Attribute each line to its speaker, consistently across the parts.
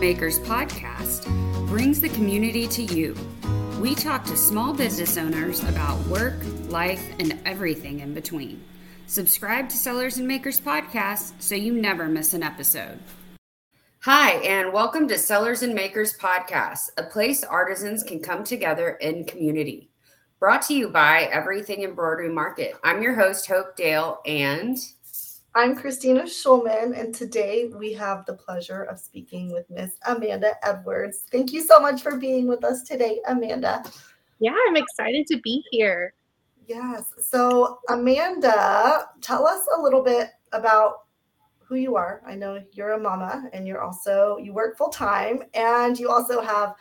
Speaker 1: Makers podcast brings the community to you. We talk to small business owners about work, life, and everything in between. Subscribe to Sellers and Makers podcast so you never miss an episode. Hi, and welcome to Sellers and Makers podcast, a place artisans can come together in community. Brought to you by Everything Embroidery Market. I'm your host, Hope Dale, and
Speaker 2: I'm Christina Schulman, and today we have the pleasure of speaking with Miss Amanda Edwards. Thank you so much for being with us today, Amanda.
Speaker 3: Yeah, I'm excited to be here.
Speaker 2: Yes. So, Amanda, tell us a little bit about who you are. I know you're a mama and you're also you work full time and you also have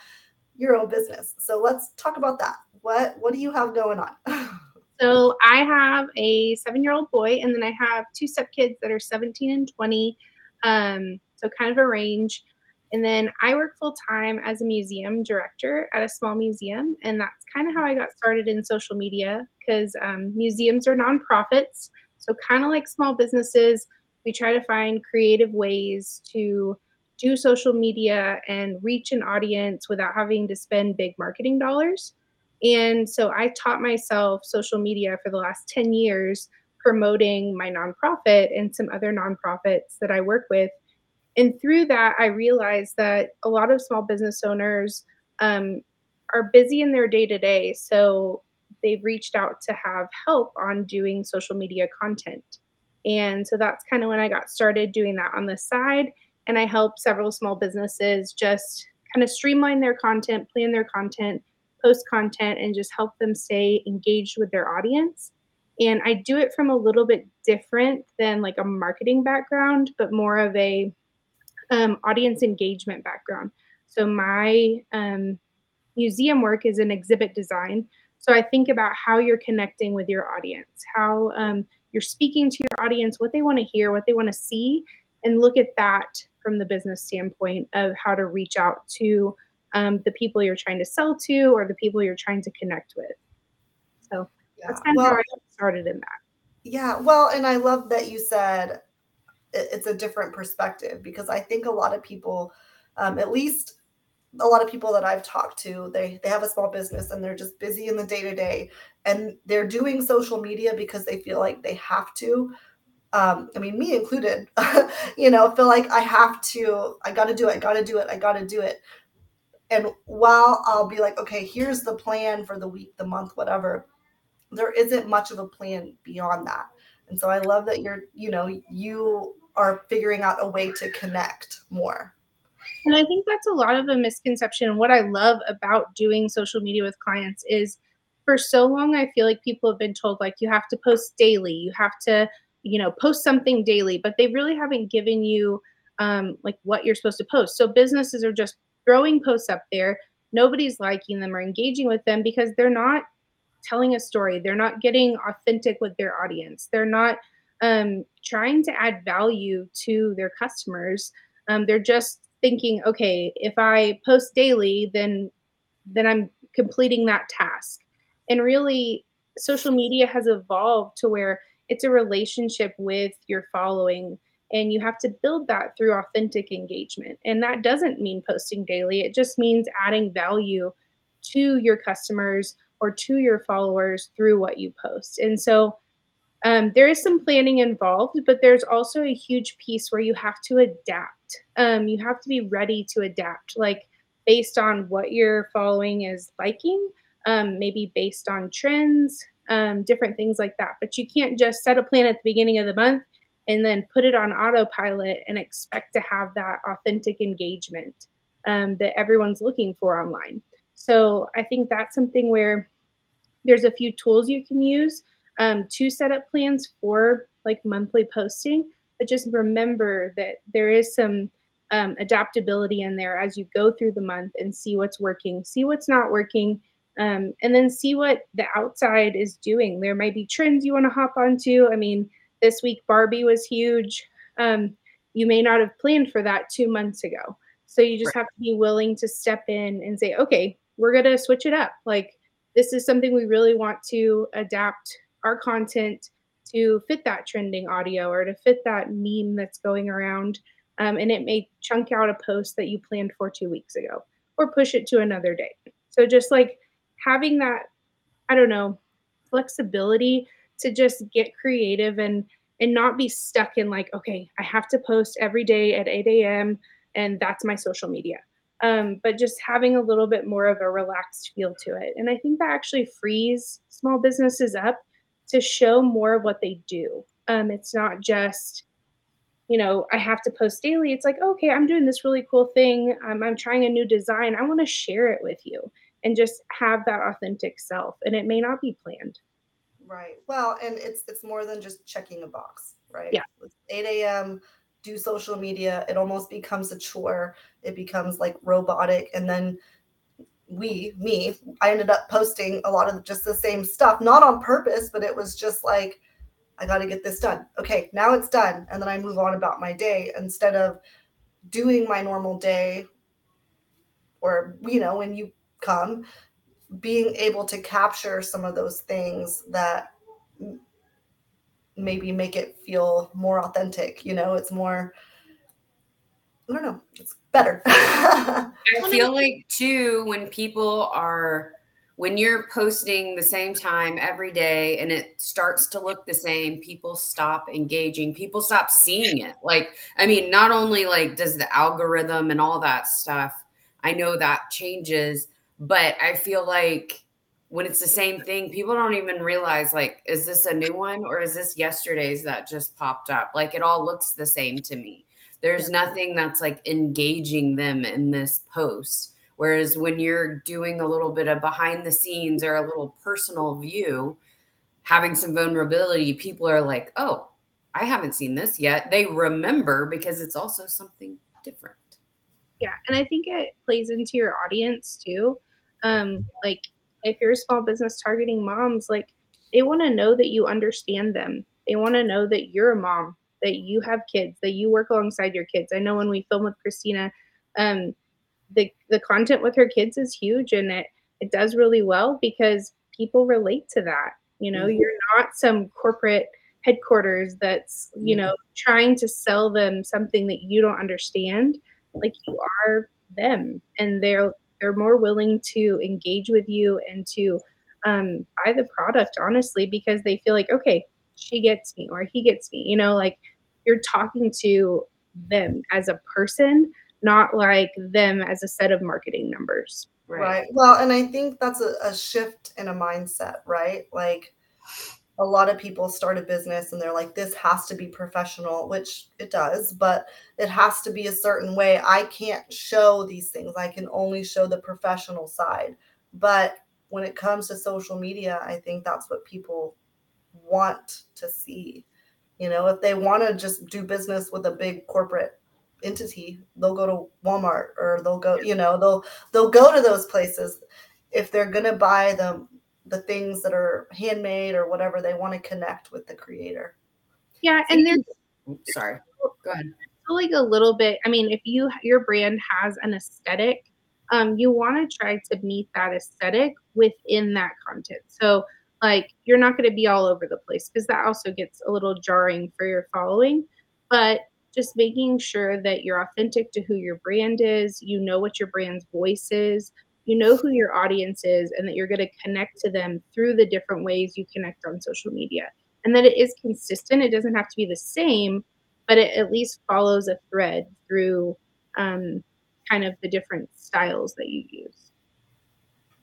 Speaker 2: your own business. So, let's talk about that. What what do you have going on?
Speaker 3: So I have a seven year old boy, and then I have two stepkids that are 17 and 20. Um, so kind of a range. And then I work full time as a museum director at a small museum. And that's kind of how I got started in social media because um, museums are nonprofits. So, kind of like small businesses, we try to find creative ways to do social media and reach an audience without having to spend big marketing dollars. And so I taught myself social media for the last 10 years, promoting my nonprofit and some other nonprofits that I work with. And through that, I realized that a lot of small business owners um, are busy in their day to day. So they've reached out to have help on doing social media content. And so that's kind of when I got started doing that on the side. And I help several small businesses just kind of streamline their content, plan their content, post content and just help them stay engaged with their audience. And I do it from a little bit different than like a marketing background, but more of a um, audience engagement background. So my um, museum work is in exhibit design. So I think about how you're connecting with your audience, how um, you're speaking to your audience, what they want to hear, what they want to see, and look at that from the business standpoint of how to reach out to um, the people you're trying to sell to or the people you're trying to connect with. So yeah. that's kind of well, how I started in that.
Speaker 2: Yeah. Well, and I love that you said it's a different perspective because I think a lot of people, um, at least a lot of people that I've talked to, they they have a small business and they're just busy in the day to day, and they're doing social media because they feel like they have to. Um, I mean, me included, you know, feel like I have to, I got to do it, I got to do it, I got to do it. And while I'll be like, okay, here's the plan for the week, the month, whatever, there isn't much of a plan beyond that. And so I love that you're, you know, you are figuring out a way to connect more.
Speaker 3: And I think that's a lot of a misconception. What I love about doing social media with clients is for so long, I feel like people have been told, like, you have to post daily, you have to, you know, post something daily, but they really haven't given you um, like what you're supposed to post. So businesses are just throwing posts up there. Nobody's liking them or engaging with them because they're not telling a story. They're not getting authentic with their audience. They're not um, trying to add value to their customers. Um, they're just thinking, okay, if I post daily, then then I'm completing that task. And really, social media has evolved to where it's a relationship with your following and you have to build that through authentic engagement. And that doesn't mean posting daily, it just means adding value to your customers or to your followers through what you post. And so um, there is some planning involved, but there's also a huge piece where you have to adapt. Um, you have to be ready to adapt, like based on what your following is liking, um, maybe based on trends, um, different things like that. But you can't just set a plan at the beginning of the month and then put it on autopilot and expect to have that authentic engagement um, that everyone's looking for online. So I think that's something where there's a few tools you can use um, to set up plans for like monthly posting, but just remember that there is some um, adaptability in there as you go through the month and see what's working, see what's not working, um, and then see what the outside is doing. There might be trends you want to hop onto. I mean, this week Barbie was huge. Um, you may not have planned for that two months ago. So you just right. have to be willing to step in and say, okay, we're going to switch it up. Like, this is something we really want to adapt our content to fit that trending audio or to fit that meme that's going around. um, and it may chunk out a post that you planned for two weeks ago or push it to another day. So just like having that, I don't know, flexibility to just get creative and and not be stuck in like, okay, I have to post every day at 8 a.m. and that's my social media. Um, but just having a little bit more of a relaxed feel to it. And I think that actually frees small businesses up to show more of what they do. Um, it's not just, you know, I have to post daily. It's like, okay, I'm doing this really cool thing. Um, I'm trying a new design. I want to share it with you and just have that authentic self. And it may not be planned.
Speaker 2: Right. Well, and it's it's more than just checking a box, right?
Speaker 3: Yeah.
Speaker 2: It's 8 a.m. Do social media. It almost becomes a chore. It becomes like robotic, and then we, me, I ended up posting a lot of just the same stuff, not on purpose, but it was just like, I got to get this done. Okay, now it's done. And then I move on about my day instead of doing my normal day or, you know, when you come, being able to capture some of those things that maybe make it feel more authentic. You know, it's more, I don't know, it's better.
Speaker 4: I feel like too when people are when you're posting the same time every day and it starts to look the same, people stop engaging, people stop seeing it. Like, I mean, not only like does the algorithm and all that stuff, I know that changes, but I feel like when it's the same thing, people don't even realize like, is this a new one or is this yesterday's that just popped up? Like, it all looks the same to me. There's nothing that's like engaging them in this post. Whereas when you're doing a little bit of behind the scenes or a little personal view, having some vulnerability, people are like, oh, I haven't seen this yet. They remember because it's also something different.
Speaker 3: Yeah. And I think it plays into your audience too. Um, like if you're a small business targeting moms, like they want to know that you understand them. They want to know that you're a mom that you have kids, that you work alongside your kids. I know when we film with Christina, um, the the content with her kids is huge and it it does really well because people relate to that. You know, mm-hmm. you're not some corporate headquarters that's, you mm-hmm. know, trying to sell them something that you don't understand. Like you are them and they're they're more willing to engage with you and to um, buy the product honestly because they feel like okay she gets me or he gets me you know like you're talking to them as a person not like them as a set of marketing numbers.
Speaker 2: Right, right. well and i think that's a, a shift in a mindset right? Like a lot of people start a business and they're like this has to be professional which it does but it has to be a certain way. I can't show these things. I can only show the professional side. But when it comes to social media i think that's what people want to see. You know, if they want to just do business with a big corporate entity, they'll go to Walmart or they'll go, you know, they'll they'll go to those places. If they're going to buy the the things that are handmade or whatever they want to connect with the creator.
Speaker 3: Yeah, and then
Speaker 4: sorry. Go ahead.
Speaker 3: Like a little bit. I mean, if you your brand has an aesthetic, um, you want to try to meet that aesthetic within that content. So like you're not going to be all over the place because that also gets a little jarring for your following but just making sure that you're authentic to who your brand is you know what your brand's voice is you know who your audience is and that you're going to connect to them through the different ways you connect on social media and that it is consistent it doesn't have to be the same but it at least follows a thread through um, kind of the different styles that you use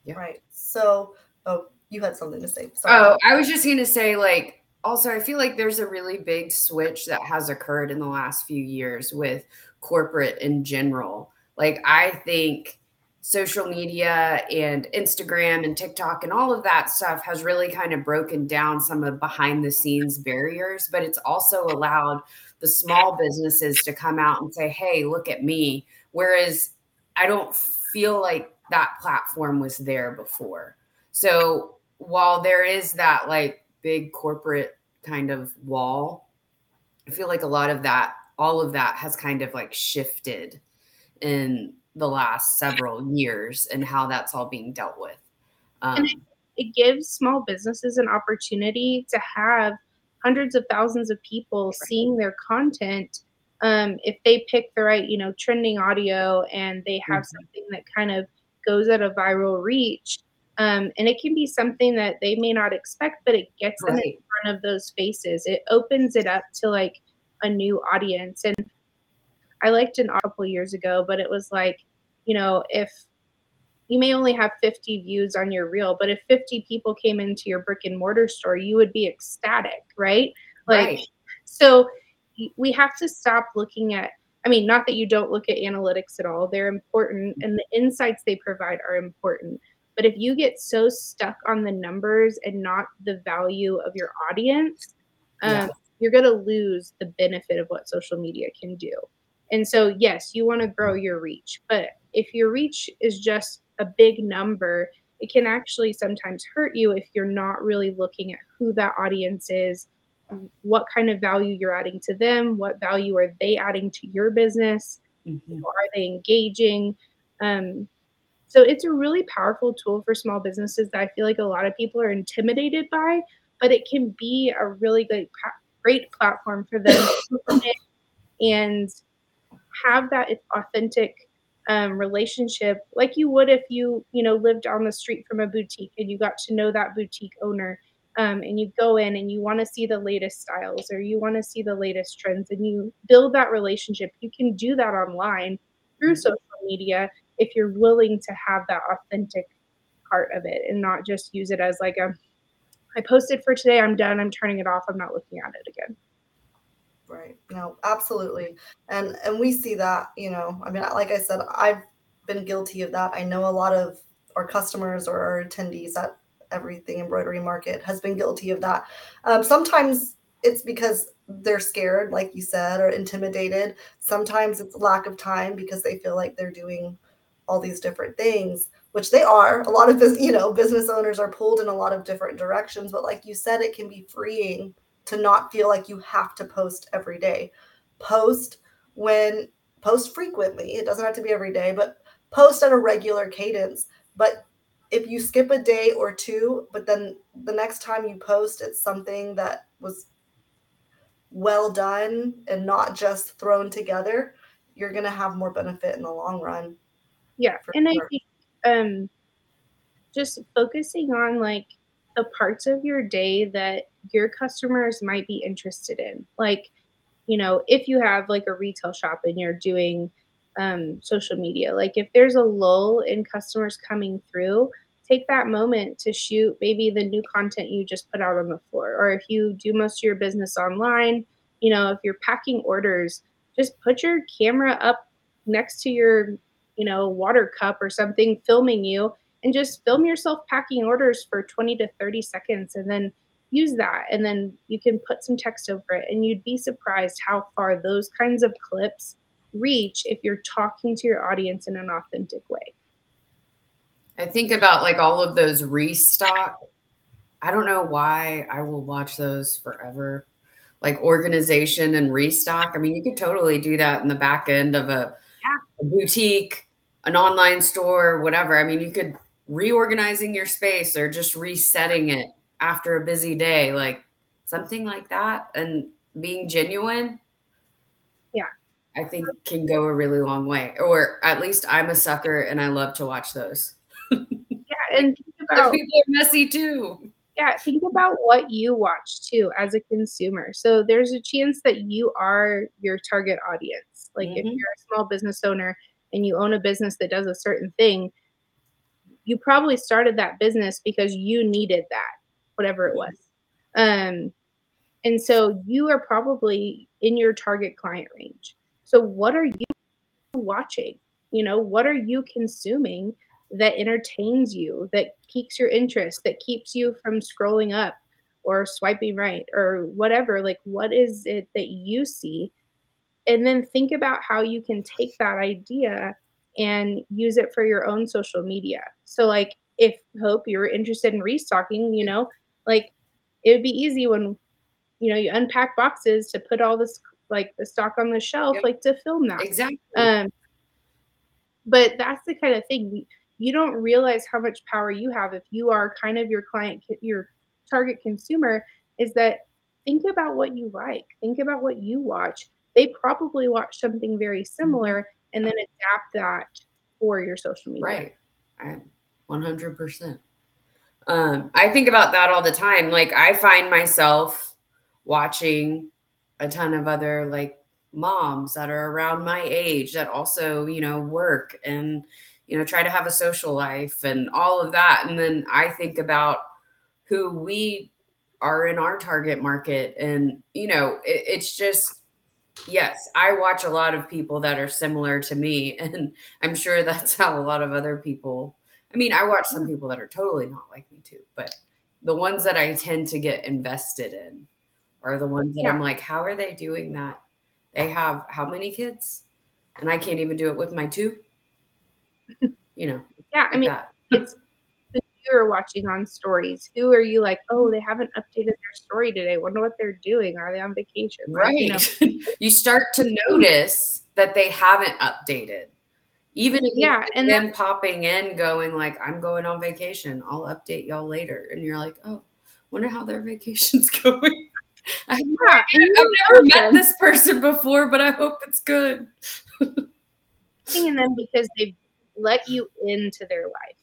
Speaker 2: yeah. right so oh you had something to say. Sorry.
Speaker 4: Oh, I was just going to say, like, also, I feel like there's a really big switch that has occurred in the last few years with corporate in general. Like, I think social media and Instagram and TikTok and all of that stuff has really kind of broken down some of behind the scenes barriers, but it's also allowed the small businesses to come out and say, hey, look at me. Whereas I don't feel like that platform was there before. So while there is that like big corporate kind of wall, I feel like a lot of that, all of that has kind of like shifted in the last several years and how that's all being dealt with.
Speaker 3: Um, and it, gives small businesses an opportunity to have hundreds of thousands of people seeing their content um, if they pick the right, you know, trending audio and they have mm-hmm. something that kind of goes at a viral reach, um, and it can be something that they may not expect, but it gets right. them in front of those faces. It opens it up to like a new audience. And I liked an couple years ago, but it was like, you know, if you may only have 50 views on your reel, but if 50 people came into your brick and mortar store, you would be ecstatic, right? Like, right. so we have to stop looking at I mean, not that you don't look at analytics at all, they're important and the insights they provide are important. But if you get so stuck on the numbers and not the value of your audience, um, yeah. you're going to lose the benefit of what social media can do. And so, yes, you want to grow your reach, but if your reach is just a big number, it can actually sometimes hurt you if you're not really looking at who that audience is, what kind of value you're adding to them, what value are they adding to your business, mm-hmm. are they engaging? Um, so it's a really powerful tool for small businesses that I feel like a lot of people are intimidated by, but it can be a really good, great platform for them and have that authentic um, relationship like you would if you you know lived on the street from a boutique and you got to know that boutique owner um, and you go in and you want to see the latest styles or you want to see the latest trends and you build that relationship you can do that online through mm-hmm. social media if you're willing to have that authentic part of it and not just use it as like a I posted for today, I'm done, I'm turning it off, I'm not looking at it again.
Speaker 2: Right. No, absolutely. And and we see that, you know, I mean, like I said, I've been guilty of that. I know a lot of our customers or our attendees at everything embroidery market has been guilty of that. Um, sometimes it's because they're scared, like you said, or intimidated. Sometimes it's lack of time because they feel like they're doing all these different things which they are a lot of you know business owners are pulled in a lot of different directions but like you said it can be freeing to not feel like you have to post every day. Post when post frequently. It doesn't have to be every day but post at a regular cadence. But if you skip a day or two but then the next time you post it's something that was well done and not just thrown together you're going to have more benefit in the long run.
Speaker 3: Yeah and sure. i think um just focusing on like the parts of your day that your customers might be interested in. Like you know if you have like a retail shop and you're doing um, social media like if there's a lull in customers coming through take that moment to shoot maybe the new content you just put out on the floor. Or if you do most of your business online you know if you're packing orders just put your camera up next to your you know, water cup or something filming you and just film yourself packing orders for 20 to 30 seconds and then use that and then you can put some text over it and you'd be surprised how far those kinds of clips reach if you're talking to your audience in an authentic way.
Speaker 1: I think about like all of those restock. I don't know why I will watch those forever. Like organization and restock. I mean, you could totally do that in the back end of a, yeah. a boutique an online store, whatever. I mean, you could reorganizing your space or just resetting it after a busy day, like something like that, and being genuine.
Speaker 3: Yeah.
Speaker 1: I think can go a really long way. Or at least I'm a sucker and I love to watch those.
Speaker 3: yeah, and about,
Speaker 1: people are messy too.
Speaker 3: Yeah, think about what you watch too as a consumer. So there's a chance that you are your target audience. Like mm-hmm. if you're a small business owner, and you own a business that does a certain thing, you probably started that business because you needed that, whatever it was. Um, and so you are probably in your target client range. So what are you watching? You know, what are you consuming that entertains you, that piques your interest, that keeps you from scrolling up or swiping right or whatever? Like, what is it that you see and then think about how you can take that idea and use it for your own social media. So like if Hope you're interested in restocking, you know, like it would be easy when you know you unpack boxes to put all this like the stock on the shelf, yep. like to film that.
Speaker 1: Exactly.
Speaker 3: Um, but that's the kind of thing you don't realize how much power you have if you are kind of your client, your target consumer. Is that think about what you like, think about what you watch, they probably watch something very similar and then adapt that for your social media.
Speaker 4: Right. I, 100%. Um, I think about that all the time. Like I find myself watching a ton of other like moms that are around my age that also, you know, work and you know, try to have a social life and all of that. And then I think about who we are in our target market. And, you know, it, it's just, yes, I watch a lot of people that are similar to me. And I'm sure that's how a lot of other people, I mean, I watch some people that are totally not like me too, but the ones that I tend to get invested in are the ones that yeah. I'm like, how are they doing that? They have how many kids? And I can't even do it with my two. You know.
Speaker 3: Yeah, I mean, it's who you're watching on stories. Who are you like? Oh, they haven't updated their story today. Wonder what they're doing. Are they on vacation?
Speaker 4: Right. You, know? you start to notice that they haven't updated. Even if yeah, and then popping in, going like, "I'm going on vacation. I'll update y'all later," and you're like, "Oh, wonder how their vacation's going." I've, yeah, I've never met this person before, but I hope it's good.
Speaker 3: Seeing them because they've let you into their life.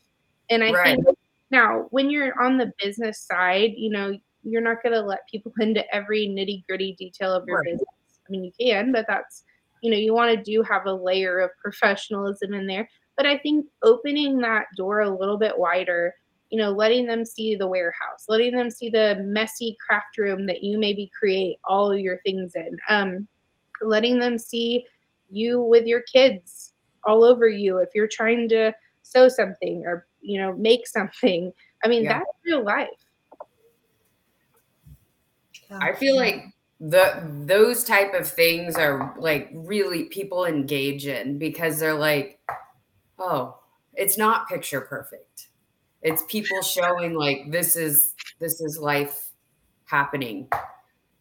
Speaker 3: And I right. think now when you're on the business side, you know, you're not going to let people into every nitty gritty detail of your right. business. I mean, you can, but that's, you know, you want to do have a layer of professionalism in there. But I think opening that door a little bit wider, you know, letting them see the warehouse, letting them see the messy craft room that you maybe create all your things in, um, letting them see you with your kids all over you if you're trying to sew something or you know make something i mean yeah. that's real life
Speaker 4: i feel like the those type of things are like really people engage in because they're like oh it's not picture perfect it's people showing like this is this is life happening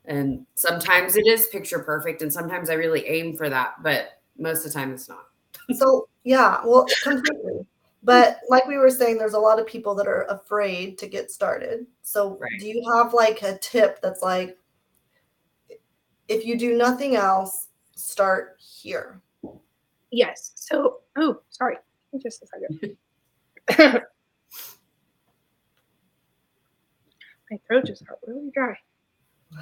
Speaker 4: and sometimes it is picture perfect and sometimes i really aim for that but most of the time it's not
Speaker 2: so yeah, well, completely. But like we were saying, there's a lot of people that are afraid to get started. So right. do you have like a tip that's like, if you do nothing else, start here?
Speaker 3: Yes. So, oh, sorry, just a second. My throat just got really dry.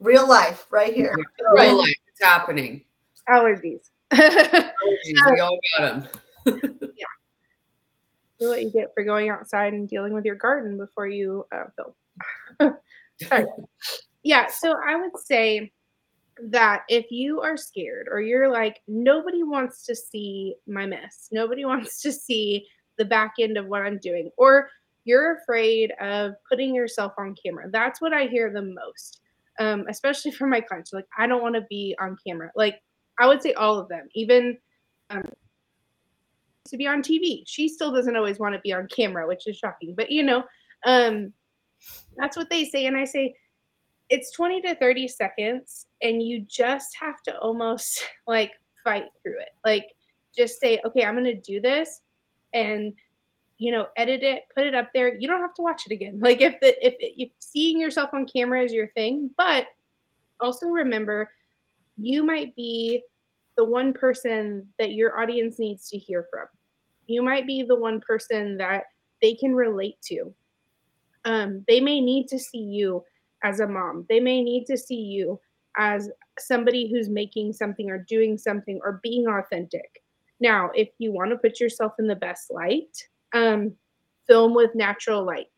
Speaker 2: Real life, right here.
Speaker 4: Real right. life, it's happening.
Speaker 3: Allergies
Speaker 4: we all got them.
Speaker 3: yeah. what you get for going outside and dealing with your garden before you uh, film. Sorry. Yeah, so I would say that if you are scared or you're like, nobody wants to see my mess, nobody wants to see the back end of what I'm doing, or you're afraid of putting yourself on camera. That's what I hear the most, um, especially from my clients. Like, I don't want to be on camera. Like, I would say all of them, even um, to be on TV. She still doesn't always want to be on camera, which is shocking. But you know, um, that's what they say, and I say it's 20 to 30 seconds, and you just have to almost like fight through it. Like just say, okay, I'm going to do this, and you know, edit it, put it up there. You don't have to watch it again. Like if the if, if seeing yourself on camera is your thing, but also remember you might be the one person that your audience needs to hear from. You might be the one person that they can relate to. Um, they may need to see you as a mom. They may need to see you as somebody who's making something or doing something or being authentic. Now, if you want to put yourself in the best light, um, film with natural light.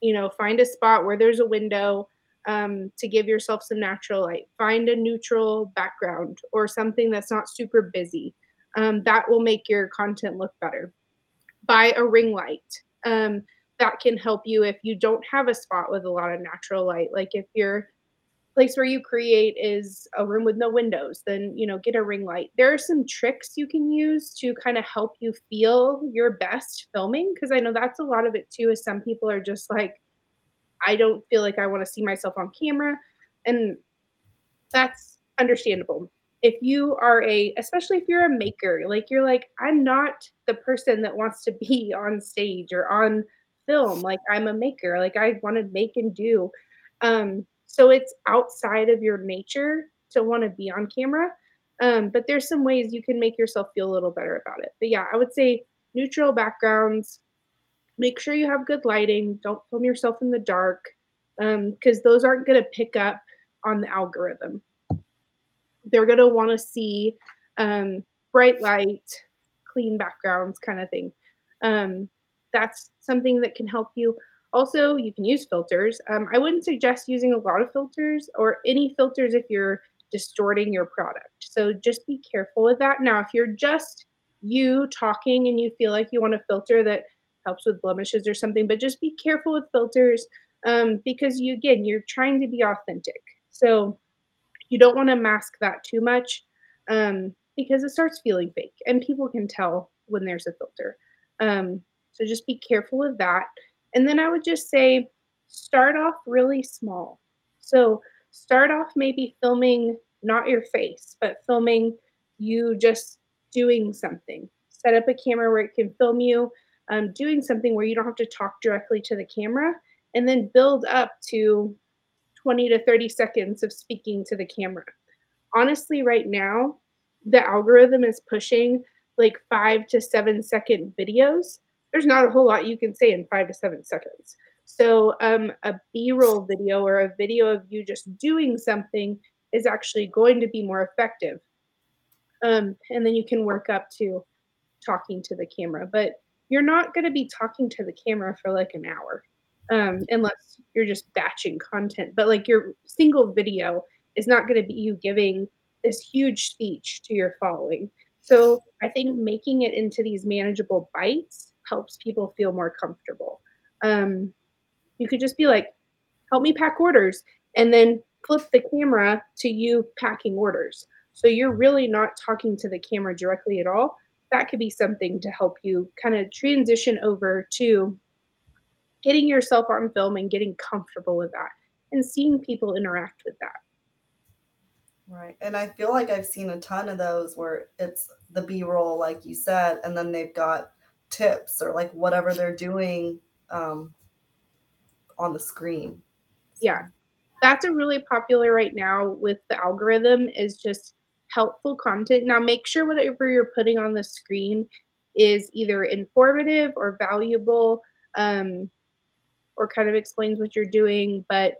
Speaker 3: You know, find a spot where there's a window um, to give yourself some natural light. Find a neutral background or something that's not super busy. Um, that will make your content look better. Buy a ring light. Um, that can help you if you don't have a spot with a lot of natural light. Like if your place where you create is a room with no windows, then you know get a ring light. There are some tricks you can use to kind of help you feel your best filming because I know that's a lot of it too. Is some people are just like I don't feel like I want to see myself on camera. And that's understandable. If you are a, especially if you're a maker, like you're like, I'm not the person that wants to be on stage or on film. Like I'm a maker. Like I want to make and do. Um, so it's outside of your nature to want to be on camera. Um, but there's some ways you can make yourself feel a little better about it. But yeah, I would say neutral backgrounds. Make sure you have good lighting. Don't film yourself in the dark because um, those aren't going to pick up on the algorithm. They're going to want to see um, bright light, clean backgrounds kind of thing. Um, that's something that can help you. Also, you can use filters. Um, I wouldn't suggest using a lot of filters or any filters if you're distorting your product. So just be careful with that. Now, if you're just you talking and you feel like you want a filter that helps with blemishes or something, but just be careful with filters um, because you, again, you're trying to be authentic. So you don't want to mask that too much um, because it starts feeling fake and people can tell when there's a filter. Um, so just be careful with that. And then I would just say start off really small. So start off maybe filming not your face, but filming you just doing something. Set up a camera where it can film you um, doing something where you don't have to talk directly to the camera, and then build up to 20 to 30 seconds of speaking to the camera. Honestly, right now, the algorithm is pushing like five to seven second videos. There's not a whole lot you can say in five to seven seconds. So, um, a B roll video or a video of you just doing something is actually going to be more effective. Um, and then you can work up to talking to the camera. But you're not going to be talking to the camera for like an hour um, unless you're just batching content. But like your single video is not going to be you giving this huge speech to your following. So I think making it into these manageable bites helps people feel more comfortable. Um, you could just be like, help me pack orders, and then flip the camera to you packing orders. So you're really not talking to the camera directly at all. That could be something to help you kind of transition over to getting yourself on film and getting comfortable with that and seeing people interact with that.
Speaker 2: Right. And I feel like I've seen a ton of those where it's the B roll, like you said, and then they've got tips or like whatever they're doing um, on the screen.
Speaker 3: Yeah. That's a really popular right now with the algorithm is just helpful content. Now make sure whatever you're putting on the screen is either informative or valuable um, or kind of explains what you're doing. But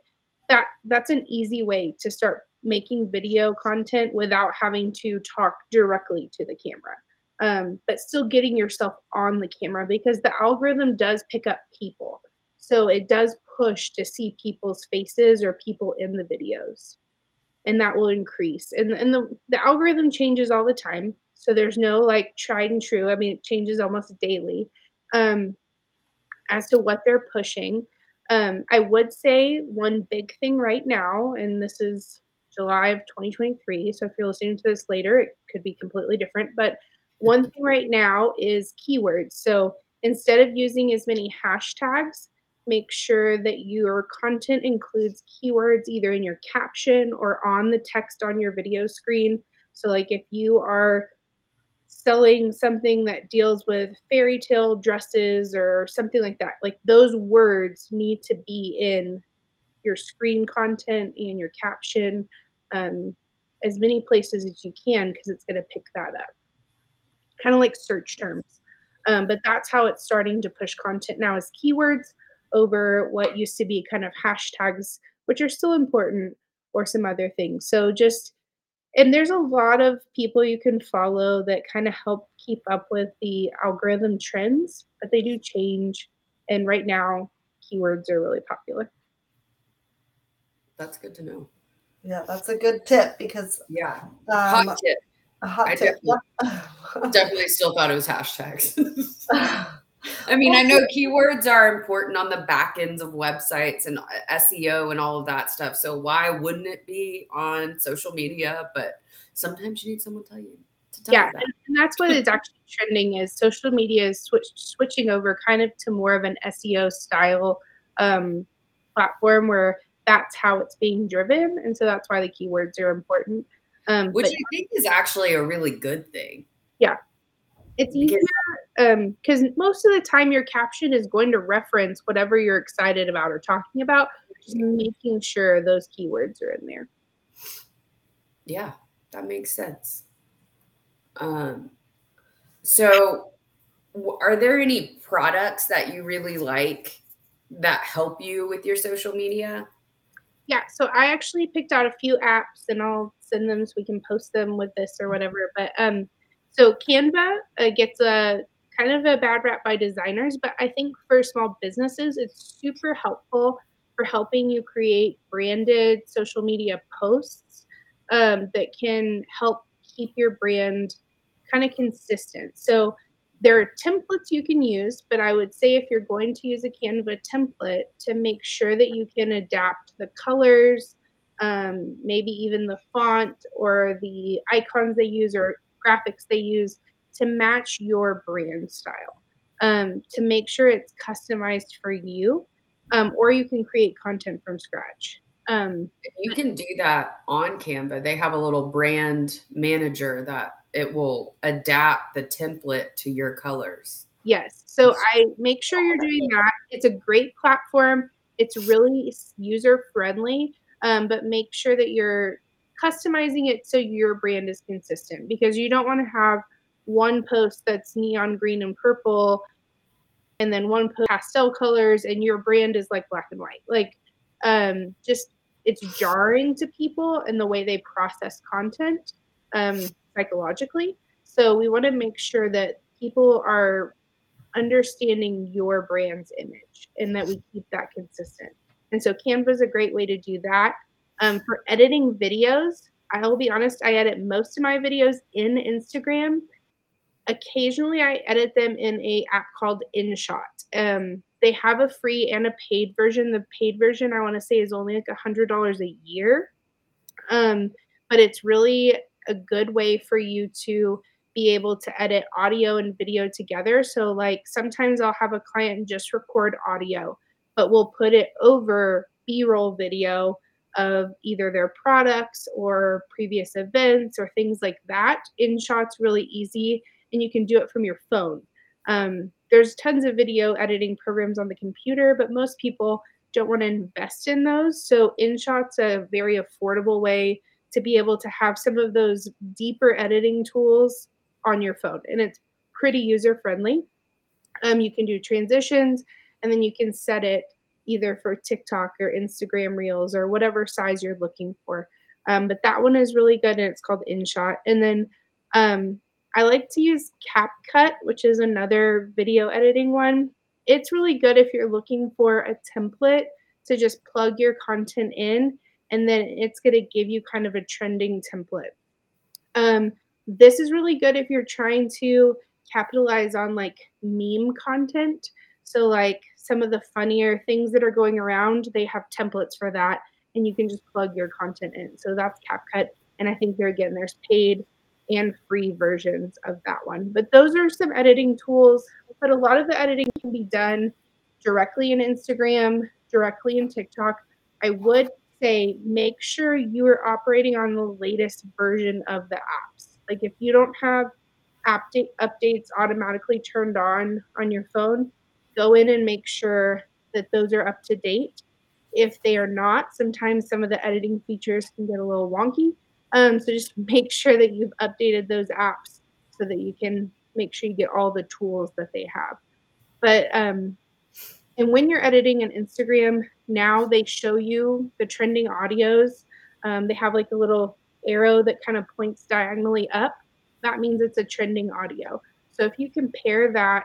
Speaker 3: that that's an easy way to start making video content without having to talk directly to the camera. Um, but still getting yourself on the camera because the algorithm does pick up people. So it does push to see people's faces or people in the videos. And that will increase. And, and the, the algorithm changes all the time. So there's no like tried and true. I mean, it changes almost daily um, as to what they're pushing. Um, I would say one big thing right now, and this is July of 2023. So if you're listening to this later, it could be completely different. But one thing right now is keywords. So instead of using as many hashtags, make sure that your content includes keywords either in your caption or on the text on your video screen. So, like if you are selling something that deals with fairy tale dresses or something like that, like those words need to be in your screen content and your caption um, as many places as you can because it's going to pick that up. Kind of like search terms. Um, but that's how it's starting to push content now as keywords over what used to be kind of hashtags, which are still important, or some other things. So just and there's a lot of people you can follow that kind of help keep up with the algorithm trends, but they do change. And right now, keywords are really popular.
Speaker 4: That's good to know.
Speaker 2: Yeah, that's a good tip because
Speaker 4: yeah, um, hot tip.
Speaker 2: A hot
Speaker 4: I
Speaker 2: tip.
Speaker 4: Definitely, definitely still thought it was hashtags. I mean, I know keywords are important on the back ends of websites and uh, SEO and all of that stuff. So why wouldn't it be on social media? But sometimes you need someone to tell you. To tell
Speaker 3: yeah,
Speaker 4: you that.
Speaker 3: and that's what is actually trending is social media is switch, switching over kind of to more of an SEO style um, platform where that's how it's being driven, and so that's why the keywords are important. Um,
Speaker 4: Which but, I think is actually a really good thing.
Speaker 3: Yeah, it's easier because um, most of the time your caption is going to reference whatever you're excited about or talking about. Just making sure those keywords are in there.
Speaker 4: Yeah, that makes sense. Um, so, are there any products that you really like that help you with your social media?
Speaker 3: Yeah, so I actually picked out a few apps and I'll send them so we can post them with this or whatever. But um, so Canva uh, gets a kind of a bad rap by designers, but I think for small businesses, it's super helpful for helping you create branded social media posts um, that can help keep your brand kind of consistent. So there are templates you can use, but I would say if you're going to use a Canva template, to make sure that you can adapt the colors, um, maybe even the font or the icons they use or graphics they use to match your brand style, um, to make sure it's customized for you, um, or you can create content from scratch. Um,
Speaker 4: You can do that on Canva. They have a little brand manager that it will adapt the template to your colors.
Speaker 3: Yes. So I make sure you're doing that. It's a great platform. It's really user friendly, um, but make sure that you're customizing it so your brand is consistent because you don't want to have one post that's neon green and purple and then one post pastel colors and your brand is like black and white. Like um, just it's jarring to people and the way they process content um, psychologically. So we want to make sure that people are understanding your brand's image and that we keep that consistent. And so Canva is a great way to do that. Um, for editing videos, I will be honest, I edit most of my videos in Instagram. Occasionally, I edit them in a app called InShot. Um, they have a free and a paid version. The paid version, I want to say, is only like a hundred dollars a year, um, but it's really a good way for you to be able to edit audio and video together. So, like sometimes I'll have a client just record audio, but we'll put it over B roll video of either their products or previous events or things like that. InShot's really easy and you can do it from your phone. Um, there's tons of video editing programs on the computer, but most people don't want to invest in those. So InShot's a very affordable way to be able to have some of those deeper editing tools on your phone, and it's pretty user friendly. Um, you can do transitions, and then you can set it either for TikTok or Instagram Reels or whatever size you're looking for. Um, but that one is really good, and it's called InShot. And then um, I like to use CapCut, which is another video editing one. It's really good if you're looking for a template to just plug your content in, and then it's going to give you kind of a trending template. Um, this is really good if you're trying to capitalize on like meme content. So, like some of the funnier things that are going around, they have templates for that, and you can just plug your content in. So, that's CapCut. And I think there again, there's paid and free versions of that one. But those are some editing tools. But a lot of the editing can be done directly in Instagram, directly in TikTok. I would say make sure you are operating on the latest version of the apps. Like if you don't have update updates automatically turned on on your phone, go in and make sure that those are up to date. If they are not, sometimes some of the editing features can get a little wonky. Um, so just make sure that you've updated those apps so that you can make sure you get all the tools that they have. But um, and when you're editing an Instagram, now they show you the trending audios. Um, they have like a little arrow that kind of points diagonally up. That means it's a trending audio. So if you compare that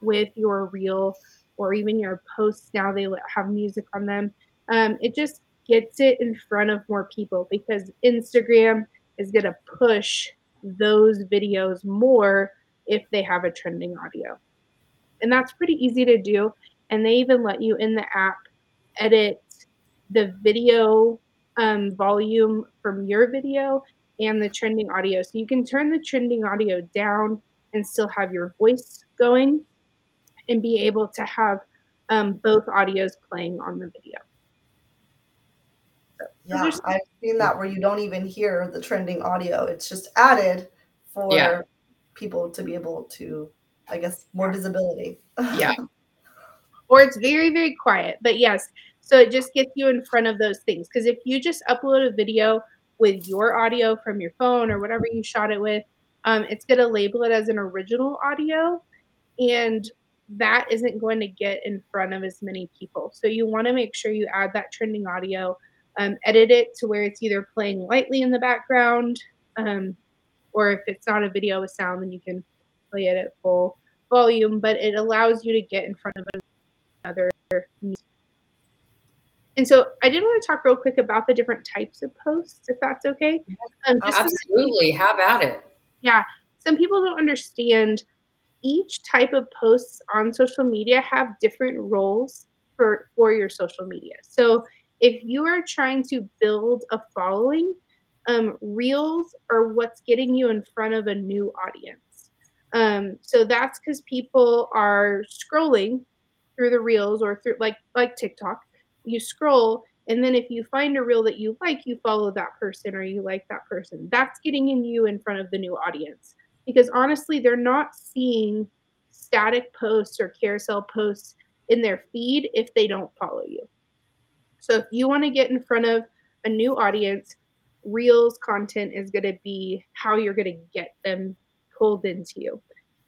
Speaker 3: with your reel or even your posts, now they have music on them. Um, it just gets it in front of more people because Instagram is going to push those videos more if they have a trending audio. And that's pretty easy to do. And they even let you in the app edit the video um, volume from your video and the trending audio. So you can turn the trending audio down and still have your voice going and be able to have um, both audios playing on the video.
Speaker 2: Yeah, I've seen that where you don't even hear the trending audio. It's just added for yeah. people to be able to, I guess, more visibility.
Speaker 4: Yeah.
Speaker 3: or it's very, very quiet. But yes, so it just gets you in front of those things. Because if you just upload a video with your audio from your phone or whatever you shot it with, um, it's going to label it as an original audio. And that isn't going to get in front of as many people. So you want to make sure you add that trending audio, um, edit it to where it's either playing lightly in the background, um, or if it's not a video with sound, then you can play it at full volume. But it allows you to get in front of another. And so I did want to talk real quick about the different types of posts, if that's okay.
Speaker 4: Um, Absolutely, have at it.
Speaker 3: Yeah, some people don't understand each type of posts on social media have different roles for for your social media. So if you are trying to build a following, um, reels are what's getting you in front of a new audience. Um, so that's because people are scrolling through the reels or through like like TikTok. You scroll and then if you find a reel that you like, you follow that person or you like that person. That's getting in you in front of the new audience because honestly, they're not seeing static posts or carousel posts in their feed if they don't follow you. So if you want to get in front of a new audience, Reels content is going to be how you're going to get them pulled into you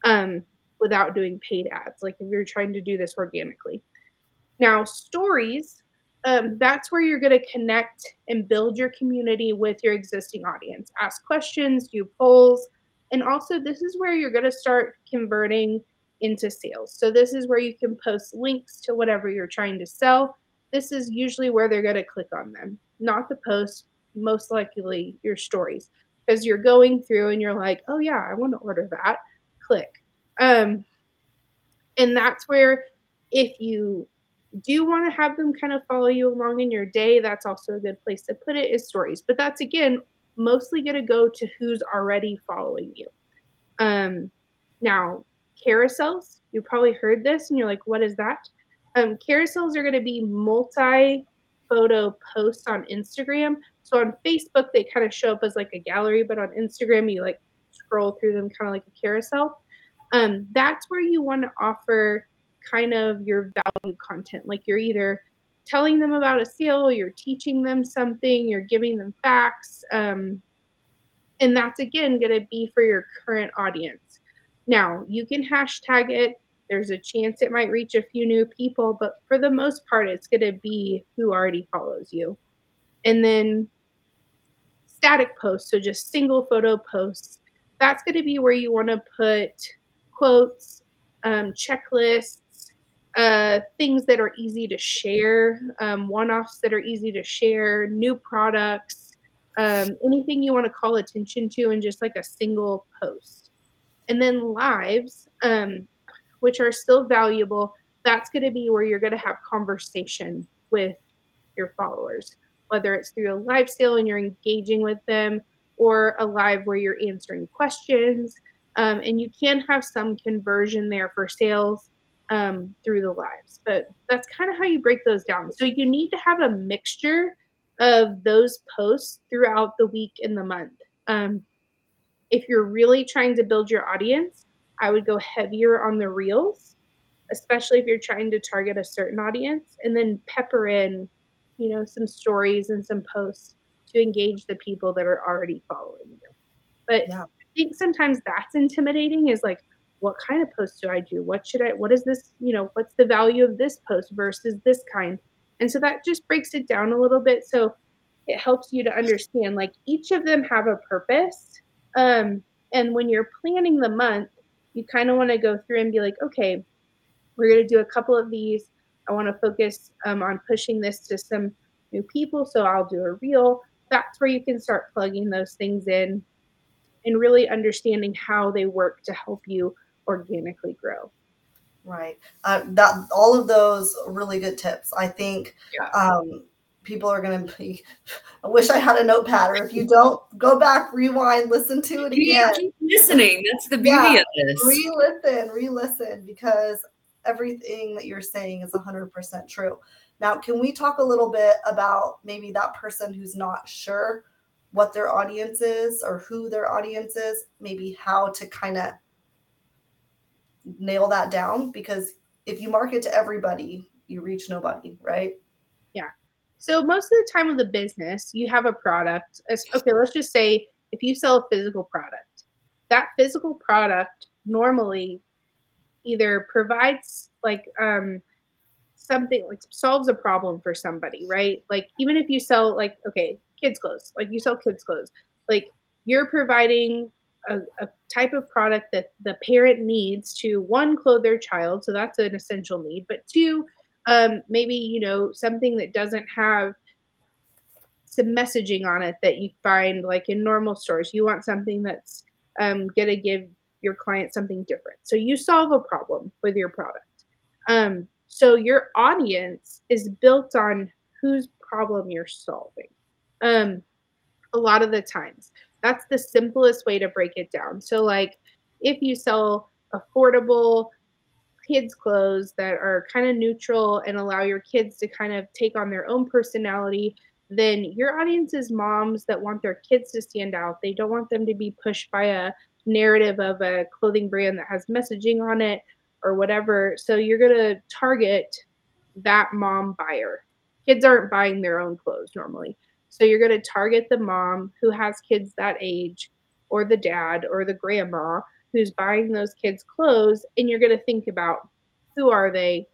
Speaker 3: um, without doing paid ads, like if you're trying to do this organically. Now, stories, um, that's where you're going to connect and build your community with your existing audience. Ask questions, do polls, and also, this is where you're going to start converting into sales. So, this is where you can post links to whatever you're trying to sell. This is usually where they're going to click on them, not the post, most likely your stories, because you're going through and you're like, oh, yeah, I want to order that. Click. Um, and that's where, if you do want to have them kind of follow you along in your day, that's also a good place to put it is stories. But that's again mostly going to go to who's already following you. Um, now, carousels, you probably heard this and you're like, what is that? Um, carousels are going to be multi photo posts on Instagram. So on Facebook, they kind of show up as like a gallery, but on Instagram, you like scroll through them kind of like a carousel. Um, that's where you want to offer kind of your value content. Like you're either telling them about a sale, you're teaching them something, you're giving them facts. Um, and that's again going to be for your current audience. Now, you can hashtag it. There's a chance it might reach a few new people, but for the most part, it's going to be who already follows you. And then static posts, so just single photo posts, that's going to be where you want to put quotes, um, checklists, uh, things that are easy to share, um, one offs that are easy to share, new products, um, anything you want to call attention to in just like a single post. And then lives, um, which are still valuable, that's going to be where you're going to have conversation with your followers, whether it's through a live sale and you're engaging with them or a live where you're answering questions. Um, and you can have some conversion there for sales um, through the lives. But that's kind of how you break those down. So you need to have a mixture of those posts throughout the week and the month. Um, if you're really trying to build your audience, I would go heavier on the reels, especially if you're trying to target a certain audience, and then pepper in, you know, some stories and some posts to engage the people that are already following you. But yeah. I think sometimes that's intimidating is like, what kind of post do I do? What should I, what is this, you know, what's the value of this post versus this kind? And so that just breaks it down a little bit. So it helps you to understand like each of them have a purpose. Um, and when you're planning the month, you kind of want to go through and be like, okay, we're going to do a couple of these. I want to focus um, on pushing this to some new people. So I'll do a reel. That's where you can start plugging those things in and really understanding how they work to help you organically grow.
Speaker 2: Right. Uh, that all of those really good tips. I think yeah. um, people are going to be. I wish I had a notepad, or if you don't, go back, rewind, listen to it again.
Speaker 4: keep listening. That's the beauty yeah. of this.
Speaker 2: Re-listen, re-listen, because everything that you're saying is 100% true. Now, can we talk a little bit about maybe that person who's not sure what their audience is or who their audience is, maybe how to kind of nail that down because if you market to everybody, you reach nobody, right?
Speaker 3: Yeah. So most of the time with a business, you have a product. Okay, let's just say if you sell a physical product, that physical product normally either provides like um something like solves a problem for somebody, right? Like even if you sell like okay, kids clothes, like you sell kids clothes, like you're providing a, a, type of product that the parent needs to one clothe their child so that's an essential need but two um, maybe you know something that doesn't have some messaging on it that you find like in normal stores. You want something that's um, to give your client something different. So you solve a problem with your product. Um, so your audience is built on whose problem you're solving. Um, a lot of the times that's the simplest way to break it down. So like if you sell affordable kids clothes that are kind of neutral and allow your kids to kind of take on their own personality then your audience is moms that want their kids to stand out. They don't want them to be pushed by a narrative of a clothing brand that has messaging on it or whatever. So you're going to target that mom buyer. Kids aren't buying their own clothes normally so you're going to target the mom who has kids that age or the dad or the grandma who's buying those kids clothes and you're going to think about who are they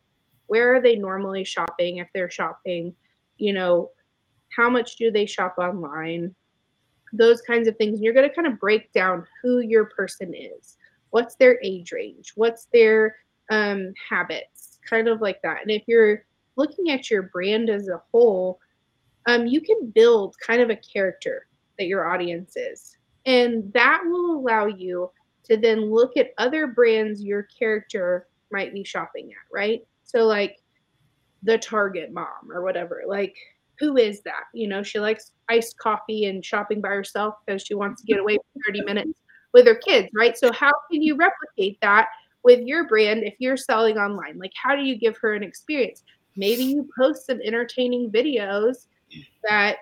Speaker 3: where are they normally shopping if they're shopping you know how much do they shop online those kinds of things. And you're going to kind of break down who your person is. What's their age range? What's their um, habits? Kind of like that. And if you're looking at your brand as a whole um, you can build kind of a character that your audience is and that will allow you to then look at other brands your character might be shopping at, right? So like the Target mom or whatever. Like who is that? You know, she likes iced coffee and shopping by herself because she wants to get away for 30 minutes with her kids, right? So how can you replicate that with your brand if you're selling online? Like how do you give her an experience? Maybe you post some entertaining videos that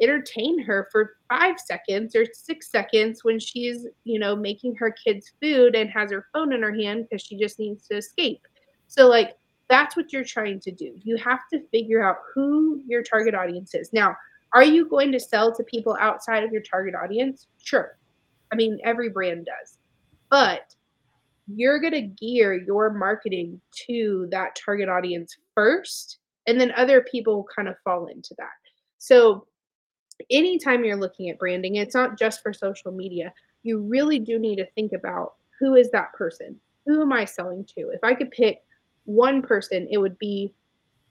Speaker 3: entertain her for five seconds or six seconds when she's, you know, making her kids food and has her phone in her hand because she just needs to escape. So, like, that's what you're trying to do. You have to figure out who your target audience is. Now, are you going to sell to people outside of your target audience? Sure. I mean, every brand does. But you're going to gear your marketing to that target audience first, and then other people kind of fall into that. So, anytime you're looking at branding, it's not just for social media. You really do need to think about who is that person? Who am I selling to? If I could pick one person, it would be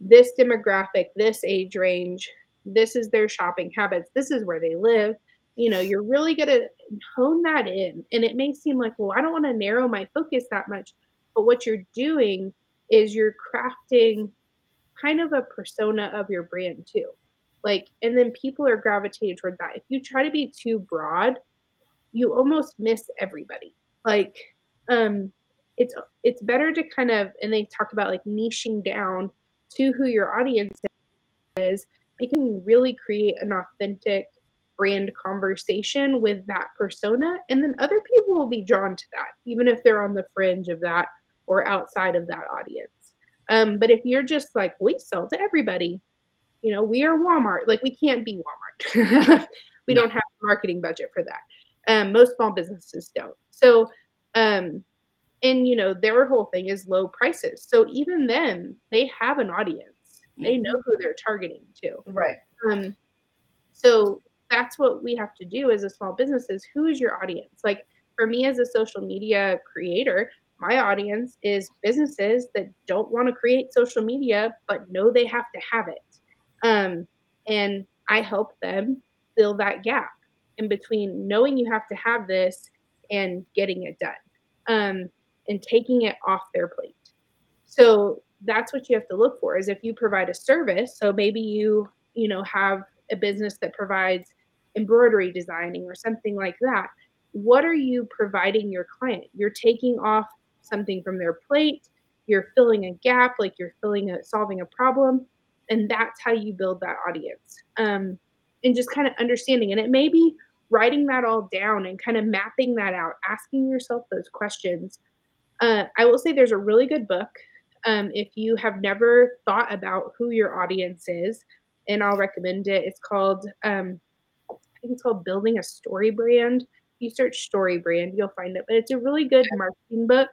Speaker 3: this demographic, this age range, this is their shopping habits, this is where they live. You know, you're really going to hone that in. And it may seem like, well, I don't want to narrow my focus that much. But what you're doing is you're crafting kind of a persona of your brand too. Like and then people are gravitating toward that. If you try to be too broad you almost miss everybody. Like um it's it's better to kind of and they talk about like niching down to who your audience is. It can really create an authentic brand conversation with that persona and then other people will be drawn to that even if they're on the fringe of that or outside of that audience um, but if you're just like we sell to everybody you know, we are Walmart. Like we can't be Walmart. we don't have a marketing budget for that. Um, most small businesses don't. So, um, and you know, their whole thing is low prices. So even then, they have an audience. They know mm-hmm. who they're targeting to.
Speaker 2: Right.
Speaker 3: Um, so that's what we have to do as a small business is who is your audience? Like for me as a social media creator, my audience is businesses that don't want to create social media but know they have to have it um, and I help them fill that gap in between knowing you have to have this and getting it done um, and taking it off their plate. So that's what you have to look for is if you provide a service. So maybe you, you know, have a business that provides embroidery designing or something like that. What are you providing your client? You're taking off something from their plate. You're filling a gap, like you're filling a solving a problem and that's how you build that audience um, and just kind of understanding and it may be writing that all down and kind of mapping that out asking yourself those questions uh, i will say there's a really good book um, if you have never thought about who your audience is and I'll recommend it. It's called um, I think it's called Building a Story Brand. You search Story Brand, you'll find it. But it's a really good marketing book,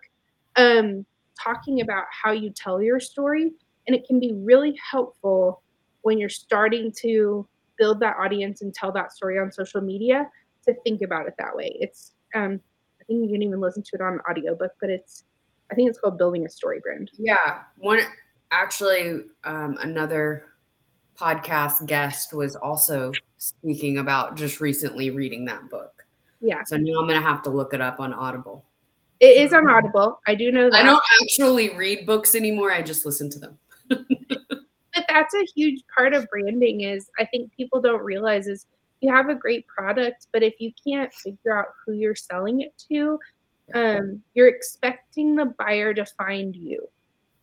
Speaker 3: um, talking about how you tell your story, and it can be really helpful when you're starting to build that audience and tell that story on social media to think about it that way. It's um, I think you can even listen to it on audiobook, but it's I think it's called Building a Story Brand.
Speaker 4: Yeah. One actually um, another podcast guest was also speaking about just recently reading that book.
Speaker 3: Yeah.
Speaker 4: So now I'm gonna have to look it up on Audible.
Speaker 3: It is on Audible. I do know that.
Speaker 4: I don't actually read books anymore. I just listen to them.
Speaker 3: but that's a huge part of branding is I think people don't realize is you have a great product, but if you can't figure out who you're selling it to, um, you're expecting the buyer to find you.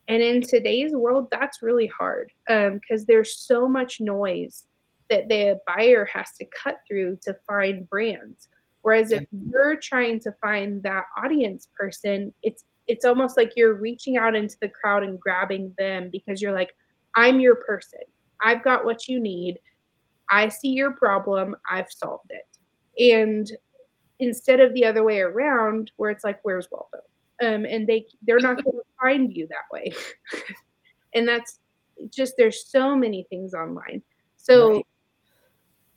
Speaker 3: And in today's world, that's really hard because um, there's so much noise that the buyer has to cut through to find brands. Whereas if you're trying to find that audience person, it's it's almost like you're reaching out into the crowd and grabbing them because you're like, I'm your person. I've got what you need. I see your problem. I've solved it. And instead of the other way around, where it's like, where's Waldo? Um, and they they're not going to find you that way. and that's just there's so many things online. So right.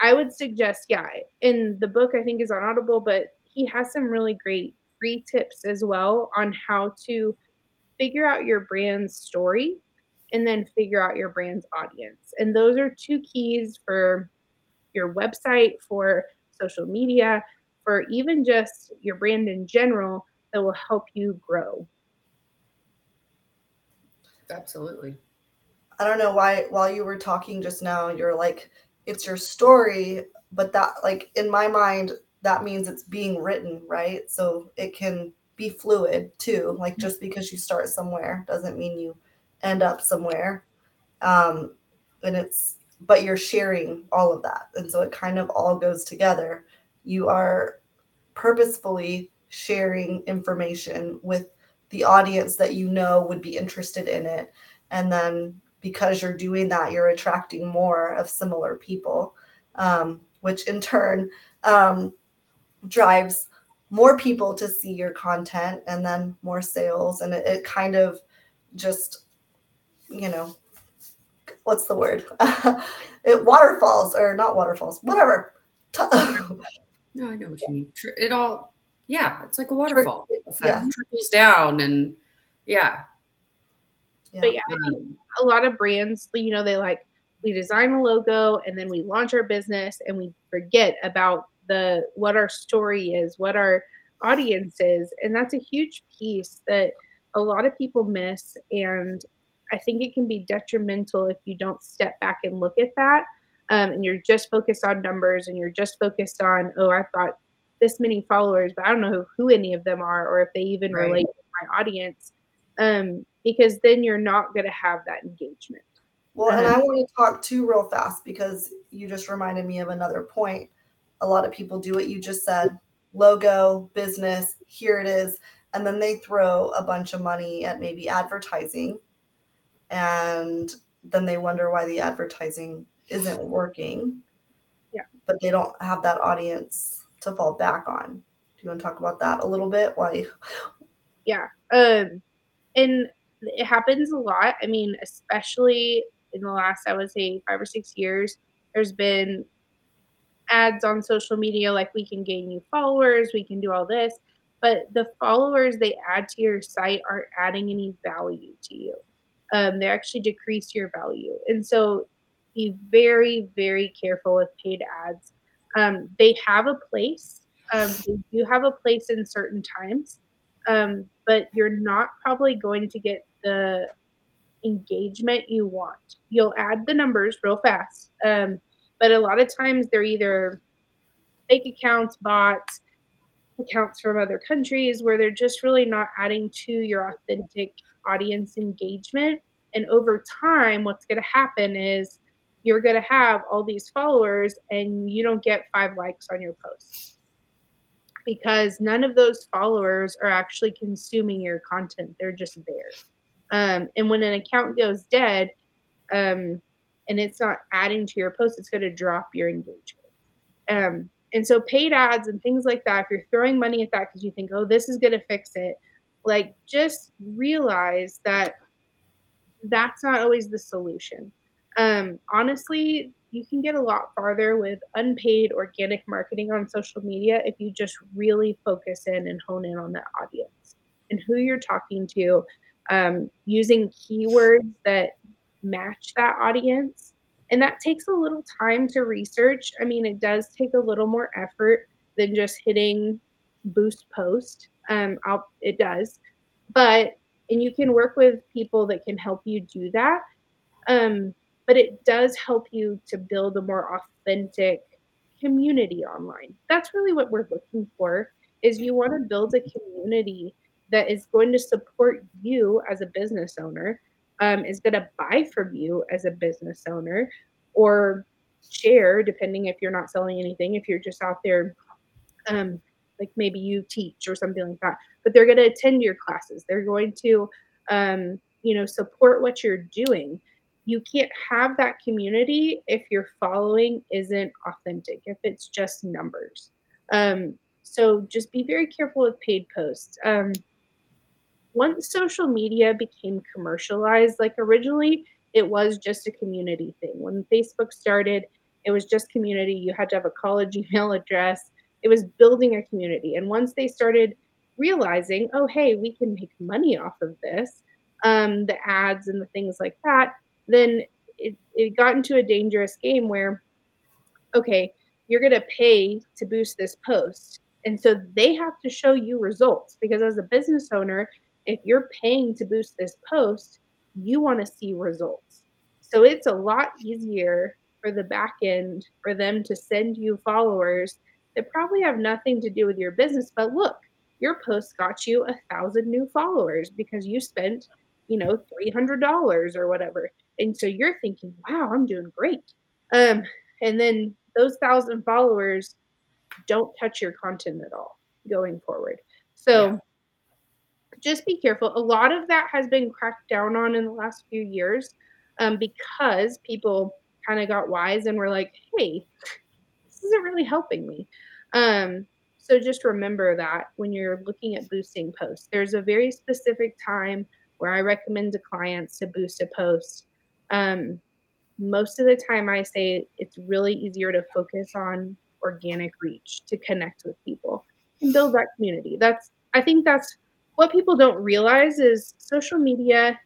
Speaker 3: I would suggest, yeah, in the book I think is on Audible, but he has some really great free tips as well on how to figure out your brand's story and then figure out your brand's audience. And those are two keys for your website, for social media, for even just your brand in general that will help you grow.
Speaker 4: Absolutely.
Speaker 2: I don't know why while you were talking just now, you're like, it's your story, but that like in my mind, that means it's being written, right? So it can be fluid too. Like just because you start somewhere doesn't mean you end up somewhere. Um, and it's but you're sharing all of that. And so it kind of all goes together you are purposefully sharing information with the audience that you know would be interested in it and then because you're doing that you're attracting more of similar people um, which in turn um, drives more people to see your content and then more sales and it, it kind of just you know what's the word it waterfalls or not waterfalls whatever
Speaker 4: No, I know what you mean. It all, yeah, it's like a waterfall. Yeah. trickles down, and yeah.
Speaker 3: Yeah. But yeah, um, a lot of brands, you know, they like we design a logo and then we launch our business and we forget about the what our story is, what our audience is, and that's a huge piece that a lot of people miss. And I think it can be detrimental if you don't step back and look at that um, and you're just focused on numbers and you're just focused on oh i've got this many followers but i don't know who, who any of them are or if they even right. relate to my audience um, because then you're not going to have that engagement
Speaker 2: well and i want to talk too real fast because you just reminded me of another point a lot of people do what you just said logo business here it is and then they throw a bunch of money at maybe advertising and then they wonder why the advertising isn't working.
Speaker 3: Yeah.
Speaker 2: But they don't have that audience to fall back on. Do you want to talk about that a little bit? Why?
Speaker 3: Yeah. Um and it happens a lot. I mean, especially in the last I would say 5 or 6 years, there's been ads on social media like we can gain new followers, we can do all this, but the followers they add to your site aren't adding any value to you. Um, they actually decrease your value. And so be very, very careful with paid ads. Um, they have a place. Um, they do have a place in certain times, um, but you're not probably going to get the engagement you want. You'll add the numbers real fast, um, but a lot of times they're either fake accounts, bots, accounts from other countries where they're just really not adding to your authentic audience engagement. And over time, what's going to happen is you're going to have all these followers and you don't get five likes on your post because none of those followers are actually consuming your content. They're just there. Um, and when an account goes dead, um, and it's not adding to your post, it's going to drop your engagement. Um, and so paid ads and things like that, if you're throwing money at that because you think, oh, this is going to fix it, like just realize that that's not always the solution. Um, honestly, you can get a lot farther with unpaid organic marketing on social media if you just really focus in and hone in on that audience and who you're talking to, um, using keywords that match that audience. And that takes a little time to research. I mean, it does take a little more effort than just hitting boost post. Um, I'll, it does, but and you can work with people that can help you do that. Um, but it does help you to build a more authentic community online. That's really what we're looking for. Is you want to build a community that is going to support you as a business owner, um, is going to buy from you as a business owner, or share, depending if you're not selling anything, if you're just out there, um, like maybe you teach or something like that. But they're going to attend your classes. They're going to, um, you know, support what you're doing. You can't have that community if your following isn't authentic, if it's just numbers. Um, so just be very careful with paid posts. Um, once social media became commercialized, like originally it was just a community thing. When Facebook started, it was just community. You had to have a college email address. It was building a community. And once they started realizing, oh, hey, we can make money off of this, um, the ads and the things like that, then it, it got into a dangerous game where, okay, you're going to pay to boost this post. And so they have to show you results because as a business owner, if you're paying to boost this post, you want to see results. So it's a lot easier for the back end for them to send you followers that probably have nothing to do with your business. But look, your post got you a thousand new followers because you spent, you know, $300 or whatever. And so you're thinking, wow, I'm doing great. Um, and then those thousand followers don't touch your content at all going forward. So yeah just be careful. A lot of that has been cracked down on in the last few years um, because people kind of got wise and were like, hey, this isn't really helping me. Um, so just remember that when you're looking at boosting posts, there's a very specific time where I recommend to clients to boost a post. Um, most of the time, I say it's really easier to focus on organic reach to connect with people and build that community. That's I think that's what people don't realize is social media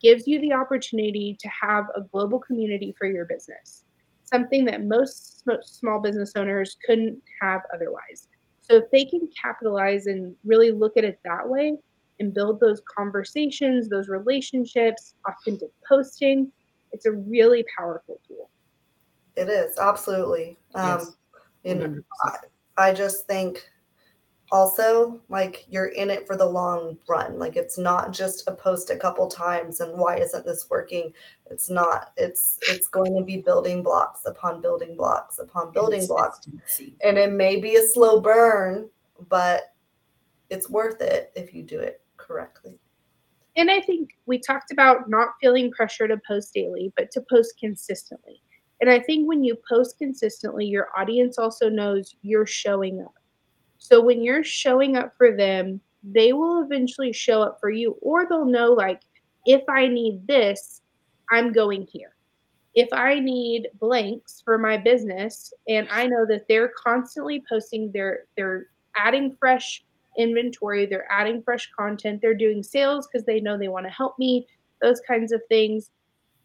Speaker 3: gives you the opportunity to have a global community for your business, something that most small business owners couldn't have otherwise. So if they can capitalize and really look at it that way and build those conversations, those relationships, authentic posting, it's a really powerful tool.
Speaker 2: It is absolutely. Um, yes. And I, I just think also like you're in it for the long run. Like it's not just a post a couple times and why isn't this working? It's not. It's it's going to be building blocks upon building blocks upon building blocks. and it may be a slow burn but it's worth it if you do it correctly
Speaker 3: and i think we talked about not feeling pressure to post daily but to post consistently and i think when you post consistently your audience also knows you're showing up so when you're showing up for them, they will eventually show up for you, or they'll know, like, if I need this, I'm going here. If I need blanks for my business and I know that they're constantly posting their they're adding fresh inventory, they're adding fresh content, they're doing sales because they know they want to help me, those kinds of things,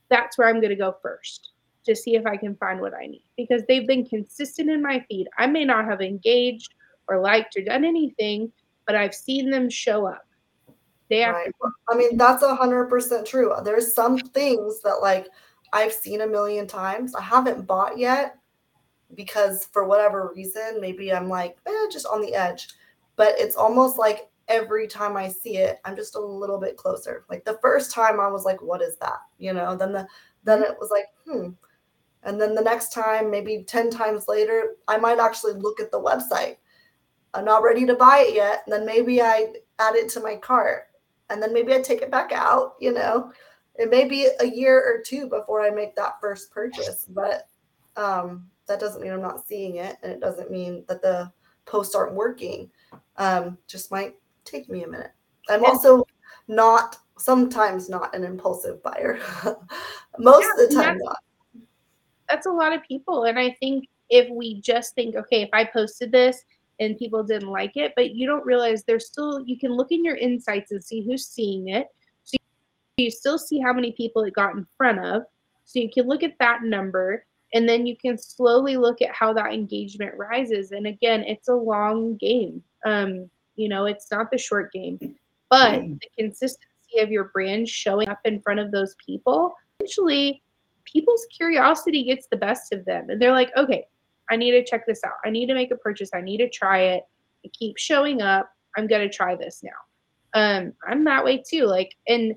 Speaker 3: that's where I'm going to go first to see if I can find what I need because they've been consistent in my feed. I may not have engaged or liked or done anything, but I've seen them show up.
Speaker 2: They right. I mean, that's a hundred percent true. There's some things that like I've seen a million times. I haven't bought yet because for whatever reason, maybe I'm like eh, just on the edge. But it's almost like every time I see it, I'm just a little bit closer. Like the first time I was like, what is that? You know, then the then it was like, hmm. And then the next time, maybe 10 times later, I might actually look at the website I'm not ready to buy it yet. And then maybe I add it to my cart and then maybe I take it back out, you know. it may be a year or two before I make that first purchase, but um, that doesn't mean I'm not seeing it, and it doesn't mean that the posts aren't working. Um, just might take me a minute. I'm also not sometimes not an impulsive buyer. Most yeah, of the time, not.
Speaker 3: That's a lot of people, and I think if we just think, okay, if I posted this and people didn't like it, but you don't realize there's still you can look in your insights and see who's seeing it. So you still see how many people it got in front of. So you can look at that number and then you can slowly look at how that engagement rises. And again, it's a long game. Um, you know, it's not the short game, but mm. the consistency of your brand showing up in front of those people, eventually people's curiosity gets the best of them. And they're like, okay, I need to check this out. I need to make a purchase. I need to try it. I keep showing up. I'm going to try this now. Um, I'm that way too. Like, and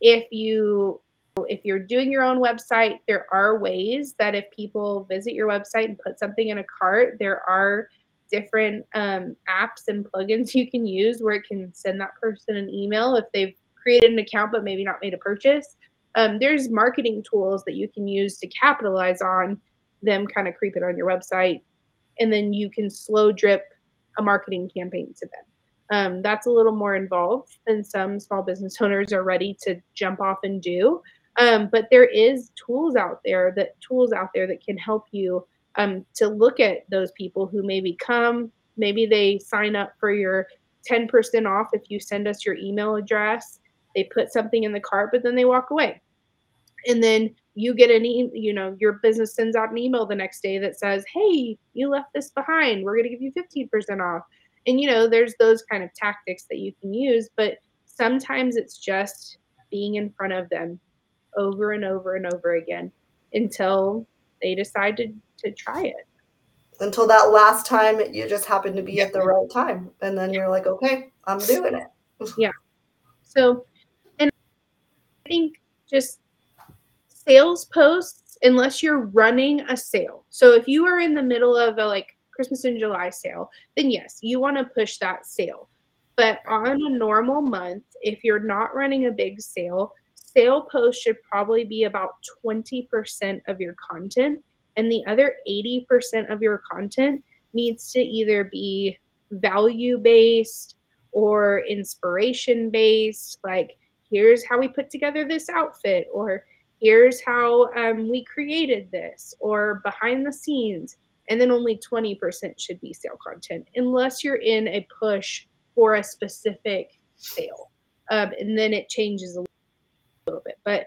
Speaker 3: if you if you're doing your own website, there are ways that if people visit your website and put something in a cart, there are different um, apps and plugins you can use where it can send that person an email if they've created an account but maybe not made a purchase. Um, there's marketing tools that you can use to capitalize on them kind of creeping on your website, and then you can slow drip a marketing campaign to them. Um, that's a little more involved than some small business owners are ready to jump off and do. Um, but there is tools out there that tools out there that can help you um, to look at those people who maybe come, maybe they sign up for your 10% off if you send us your email address. They put something in the cart, but then they walk away. And then you get an e- you know your business sends out an email the next day that says hey you left this behind we're going to give you 15% off and you know there's those kind of tactics that you can use but sometimes it's just being in front of them over and over and over again until they decide to, to try it.
Speaker 2: Until that last time you just happened to be at the right time and then you're like okay i'm doing it.
Speaker 3: yeah. So and i think just sales posts unless you're running a sale. So if you are in the middle of a like Christmas in July sale, then yes, you want to push that sale. But on a normal month, if you're not running a big sale, sale posts should probably be about 20% of your content. And the other 80% of your content needs to either be value based or inspiration based. Like, here's how we put together this outfit, or here's how um, we created this or behind the scenes and then only 20% should be sale content unless you're in a push for a specific sale um, and then it changes a but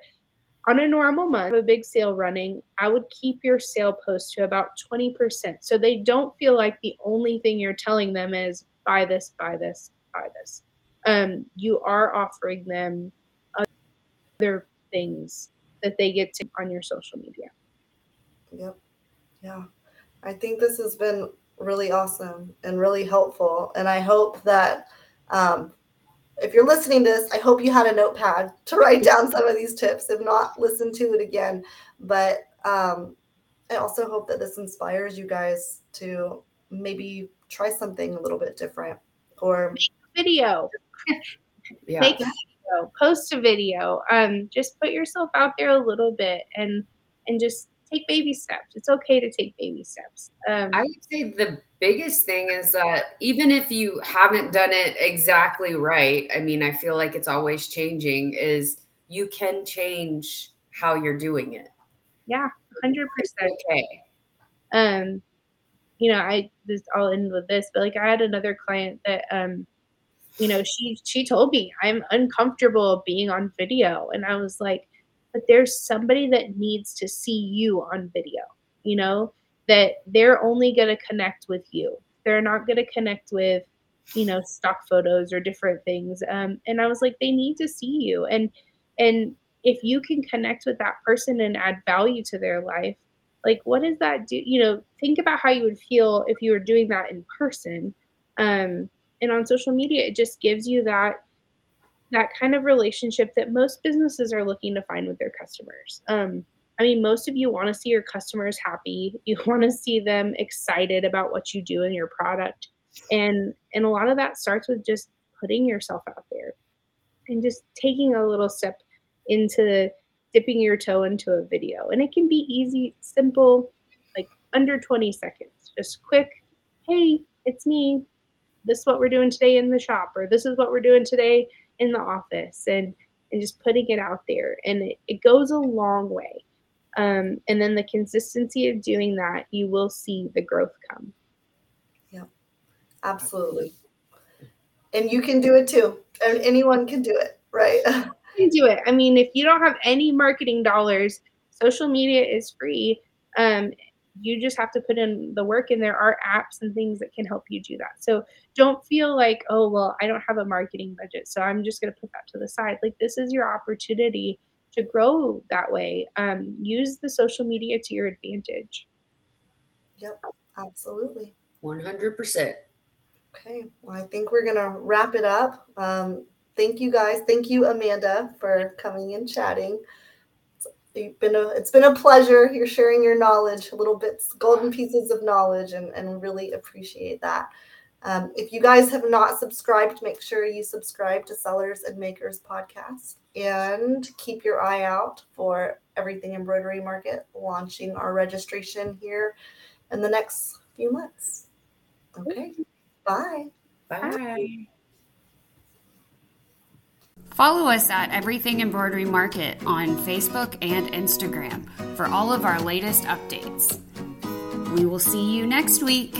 Speaker 3: on a normal month a big sale running i would keep your sale post to about 20% so they don't feel like the only thing you're telling them is buy this buy this buy this um, you are offering them other things that they get to on your social media.
Speaker 2: Yep. Yeah. I think this has been really awesome and really helpful. And I hope that um, if you're listening to this, I hope you had a notepad to write down some of these tips. If not, listen to it again. But um, I also hope that this inspires you guys to maybe try something a little bit different or
Speaker 3: Make video. yeah. Make a video, post a video. Um, just put yourself out there a little bit and and just take baby steps. It's okay to take baby steps. Um,
Speaker 4: I would say the biggest thing is that even if you haven't done it exactly right, I mean, I feel like it's always changing. Is you can change how you're doing it.
Speaker 3: Yeah, hundred percent. Okay. Um, you know, I this I'll end with this, but like I had another client that um you know, she she told me I'm uncomfortable being on video, and I was like, but there's somebody that needs to see you on video. You know that they're only going to connect with you. They're not going to connect with you know stock photos or different things. Um, and I was like, they need to see you, and and if you can connect with that person and add value to their life like what does that do you know think about how you would feel if you were doing that in person um and on social media it just gives you that that kind of relationship that most businesses are looking to find with their customers um, i mean most of you want to see your customers happy you want to see them excited about what you do and your product and and a lot of that starts with just putting yourself out there and just taking a little step into dipping your toe into a video. And it can be easy, simple, like under 20 seconds. Just quick, hey, it's me. This is what we're doing today in the shop, or this is what we're doing today in the office. And and just putting it out there. And it, it goes a long way. Um, and then the consistency of doing that, you will see the growth come.
Speaker 2: Yeah, absolutely. And you can do it too. And anyone can do it, right?
Speaker 3: You can do it. I mean, if you don't have any marketing dollars, social media is free. Um, you just have to put in the work and there are apps and things that can help you do that. So don't feel like oh well i don't have a marketing budget so i'm just going to put that to the side. Like this is your opportunity to grow that way. Um, use the social media to your advantage.
Speaker 2: Yep absolutely.
Speaker 4: 100%
Speaker 2: okay well i think we're going to wrap it up. Um, thank you guys. Thank you amanda for coming and chatting You've been a, it's been a pleasure. You're sharing your knowledge, little bits, golden pieces of knowledge, and, and really appreciate that. Um, if you guys have not subscribed, make sure you subscribe to Sellers and Makers podcast and keep your eye out for everything embroidery market launching our registration here in the next few months. Okay. Bye.
Speaker 4: Bye. Bye.
Speaker 1: Follow us at Everything Embroidery Market on Facebook and Instagram for all of our latest updates. We will see you next week.